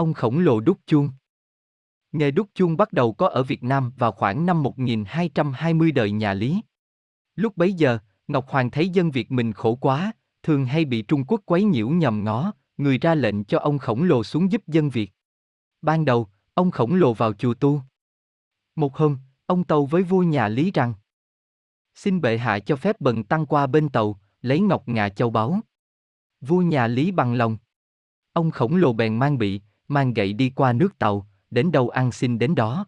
Ông khổng lồ đúc chuông Nghề đúc chuông bắt đầu có ở Việt Nam vào khoảng năm 1220 đời nhà Lý. Lúc bấy giờ, Ngọc Hoàng thấy dân Việt mình khổ quá, thường hay bị Trung Quốc quấy nhiễu nhầm ngó, người ra lệnh cho ông khổng lồ xuống giúp dân Việt. Ban đầu, ông khổng lồ vào chùa tu. Một hôm, ông tàu với vua nhà Lý rằng Xin bệ hạ cho phép bần tăng qua bên tàu, lấy ngọc ngà châu báu. Vua nhà Lý bằng lòng. Ông khổng lồ bèn mang bị, mang gậy đi qua nước tàu, đến đâu ăn xin đến đó.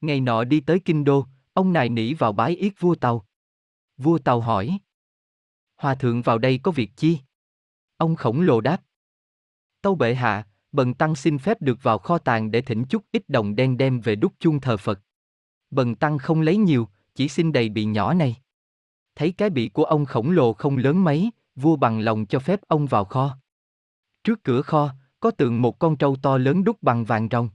Ngày nọ đi tới kinh đô, ông này nỉ vào bái yết vua tàu. Vua tàu hỏi. Hòa thượng vào đây có việc chi? Ông khổng lồ đáp. Tâu bệ hạ, bần tăng xin phép được vào kho tàng để thỉnh chút ít đồng đen đem về đúc chuông thờ Phật. Bần tăng không lấy nhiều, chỉ xin đầy bị nhỏ này. Thấy cái bị của ông khổng lồ không lớn mấy, vua bằng lòng cho phép ông vào kho. Trước cửa kho, có tượng một con trâu to lớn đúc bằng vàng rồng.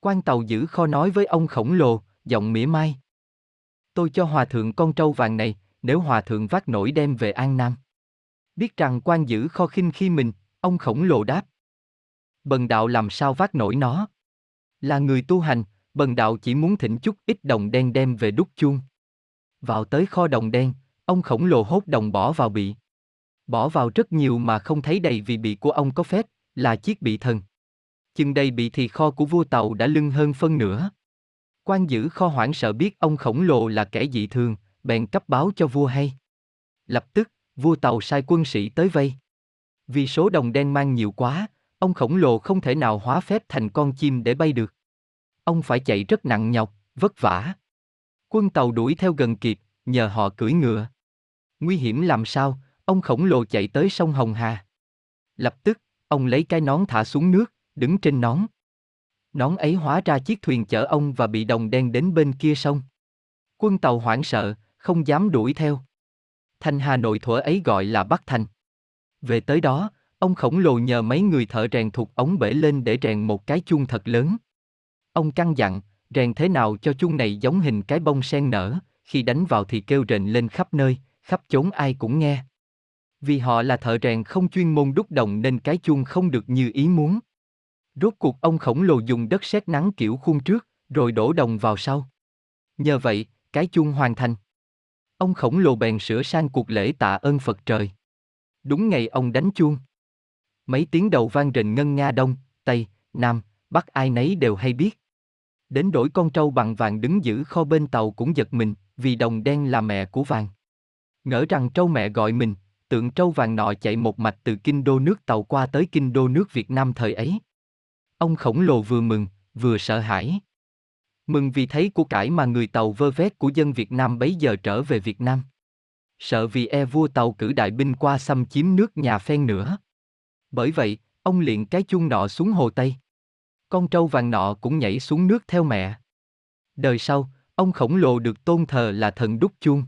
quan tàu giữ kho nói với ông khổng lồ, giọng mỉa mai. Tôi cho hòa thượng con trâu vàng này, nếu hòa thượng vác nổi đem về An Nam. Biết rằng quan giữ kho khinh khi mình, ông khổng lồ đáp. Bần đạo làm sao vác nổi nó? Là người tu hành, bần đạo chỉ muốn thỉnh chút ít đồng đen đem về đúc chuông. Vào tới kho đồng đen, ông khổng lồ hốt đồng bỏ vào bị. Bỏ vào rất nhiều mà không thấy đầy vì bị của ông có phép, là chiếc bị thần. Chừng đây bị thì kho của vua tàu đã lưng hơn phân nửa. quan giữ kho hoảng sợ biết ông khổng lồ là kẻ dị thường, bèn cấp báo cho vua hay. Lập tức, vua tàu sai quân sĩ tới vây. Vì số đồng đen mang nhiều quá, ông khổng lồ không thể nào hóa phép thành con chim để bay được. Ông phải chạy rất nặng nhọc, vất vả. Quân tàu đuổi theo gần kịp, nhờ họ cưỡi ngựa. Nguy hiểm làm sao, ông khổng lồ chạy tới sông Hồng Hà. Lập tức, ông lấy cái nón thả xuống nước, đứng trên nón. Nón ấy hóa ra chiếc thuyền chở ông và bị đồng đen đến bên kia sông. Quân tàu hoảng sợ, không dám đuổi theo. Thành Hà Nội thuở ấy gọi là Bắc Thành. Về tới đó, ông khổng lồ nhờ mấy người thợ rèn thuộc ống bể lên để rèn một cái chuông thật lớn. Ông căn dặn, rèn thế nào cho chuông này giống hình cái bông sen nở, khi đánh vào thì kêu rền lên khắp nơi, khắp chốn ai cũng nghe. Vì họ là thợ rèn không chuyên môn đúc đồng nên cái chuông không được như ý muốn. Rốt cuộc ông khổng lồ dùng đất sét nắng kiểu khuôn trước, rồi đổ đồng vào sau. Nhờ vậy, cái chuông hoàn thành. Ông khổng lồ bèn sửa sang cuộc lễ tạ ơn Phật trời. Đúng ngày ông đánh chuông. Mấy tiếng đầu vang rền ngân nga đông, tây, nam, bắc ai nấy đều hay biết. Đến đổi con trâu bằng vàng đứng giữ kho bên tàu cũng giật mình, vì đồng đen là mẹ của vàng. Ngỡ rằng trâu mẹ gọi mình, tượng trâu vàng nọ chạy một mạch từ kinh đô nước tàu qua tới kinh đô nước Việt Nam thời ấy. Ông khổng lồ vừa mừng, vừa sợ hãi. Mừng vì thấy của cải mà người tàu vơ vét của dân Việt Nam bấy giờ trở về Việt Nam. Sợ vì e vua tàu cử đại binh qua xâm chiếm nước nhà phen nữa. Bởi vậy, ông liền cái chuông nọ xuống hồ Tây. Con trâu vàng nọ cũng nhảy xuống nước theo mẹ. Đời sau, ông khổng lồ được tôn thờ là thần đúc chuông.